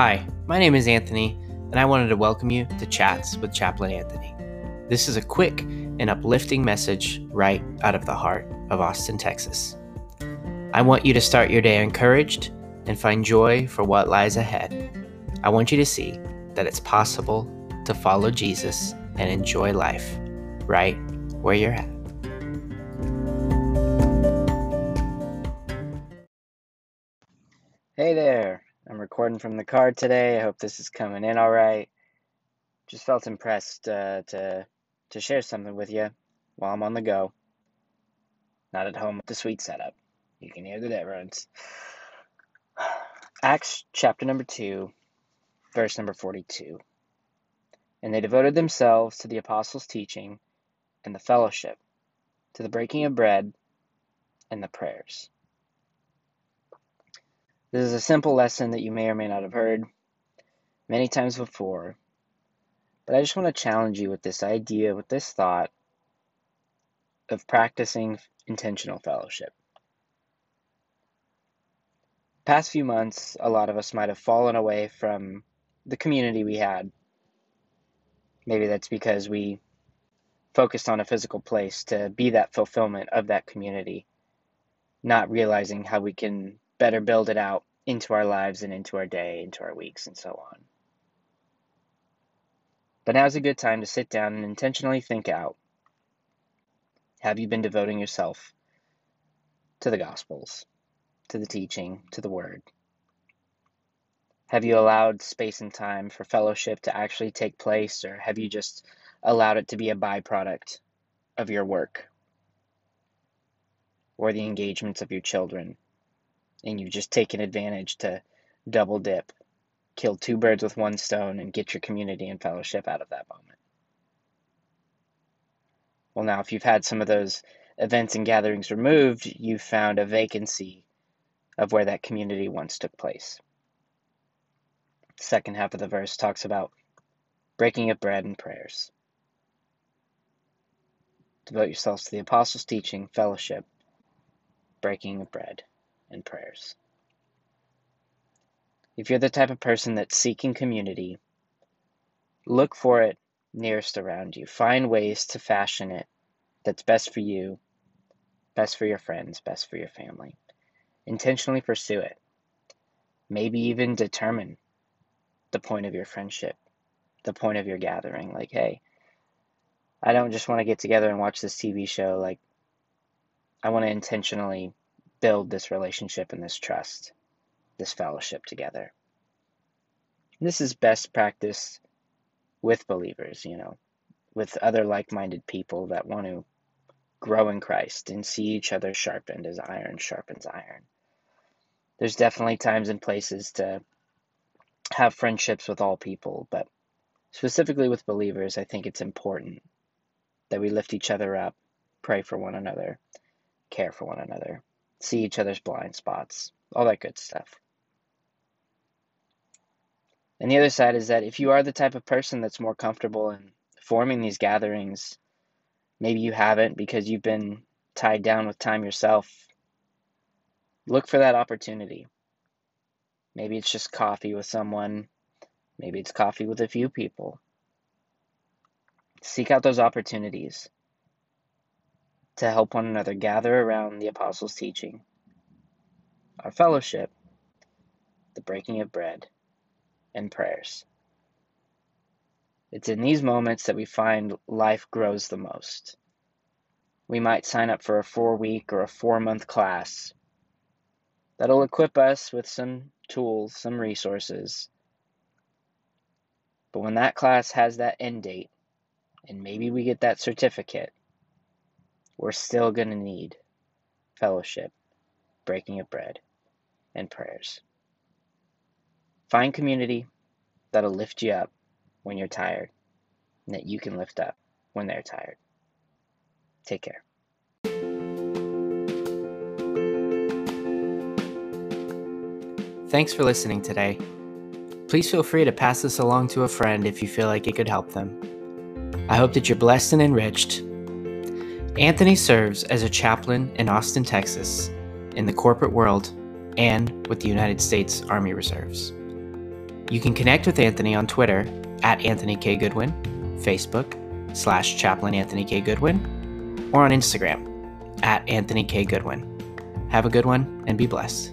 Hi, my name is Anthony, and I wanted to welcome you to Chats with Chaplain Anthony. This is a quick and uplifting message right out of the heart of Austin, Texas. I want you to start your day encouraged and find joy for what lies ahead. I want you to see that it's possible to follow Jesus and enjoy life right where you're at. Hey there. I'm recording from the car today. I hope this is coming in all right. Just felt impressed uh, to to share something with you while I'm on the go. Not at home with the sweet setup. You can hear the dead runs. Acts chapter number 2, verse number 42. And they devoted themselves to the apostles' teaching and the fellowship, to the breaking of bread and the prayers. This is a simple lesson that you may or may not have heard many times before, but I just want to challenge you with this idea, with this thought of practicing intentional fellowship. Past few months, a lot of us might have fallen away from the community we had. Maybe that's because we focused on a physical place to be that fulfillment of that community, not realizing how we can better build it out into our lives and into our day, into our weeks, and so on. But now's a good time to sit down and intentionally think out have you been devoting yourself to the Gospels, to the teaching, to the Word? Have you allowed space and time for fellowship to actually take place, or have you just allowed it to be a byproduct of your work or the engagements of your children and you've just taken advantage to double dip, kill two birds with one stone, and get your community and fellowship out of that moment. Well, now, if you've had some of those events and gatherings removed, you've found a vacancy of where that community once took place. Second half of the verse talks about breaking of bread and prayers. Devote yourselves to the apostles' teaching, fellowship, breaking of bread prayers. If you're the type of person that's seeking community, look for it nearest around you. Find ways to fashion it that's best for you, best for your friends, best for your family. Intentionally pursue it. Maybe even determine the point of your friendship, the point of your gathering. Like, hey, I don't just want to get together and watch this TV show. Like, I want to intentionally build this relationship and this trust, this fellowship together. This is best practice with believers, you know, with other like minded people that want to grow in Christ and see each other sharpened as iron sharpens iron. There's definitely times and places to have friendships with all people, but specifically with believers, I think it's important that we lift each other up, pray for one another, care for one another see each other's blind spots, all that good stuff. And the other side is that if you are the type of person that's more comfortable in forming these gatherings, maybe you haven't because you've been tied down with time yourself, look for that opportunity. Maybe it's just coffee with someone, maybe it's coffee with a few people. Seek out those opportunities to help one another gather around the apostles' teaching, our fellowship, the breaking of bread, and prayers. It's in these moments that we find life grows the most. We might sign up for a four week or a four month class that'll equip us with some tools, some resources. But when that class has that end date, and maybe we get that certificate, we're still going to need fellowship, breaking of bread, and prayers. Find community that'll lift you up when you're tired, and that you can lift up when they're tired. Take care. Thanks for listening today. Please feel free to pass this along to a friend if you feel like it could help them. I hope that you're blessed and enriched Anthony serves as a chaplain in Austin, Texas, in the corporate world, and with the United States Army Reserves. You can connect with Anthony on Twitter at Anthony K. Goodwin, Facebook slash Chaplain Anthony K. Goodwin, or on Instagram at Anthony K. Goodwin. Have a good one and be blessed.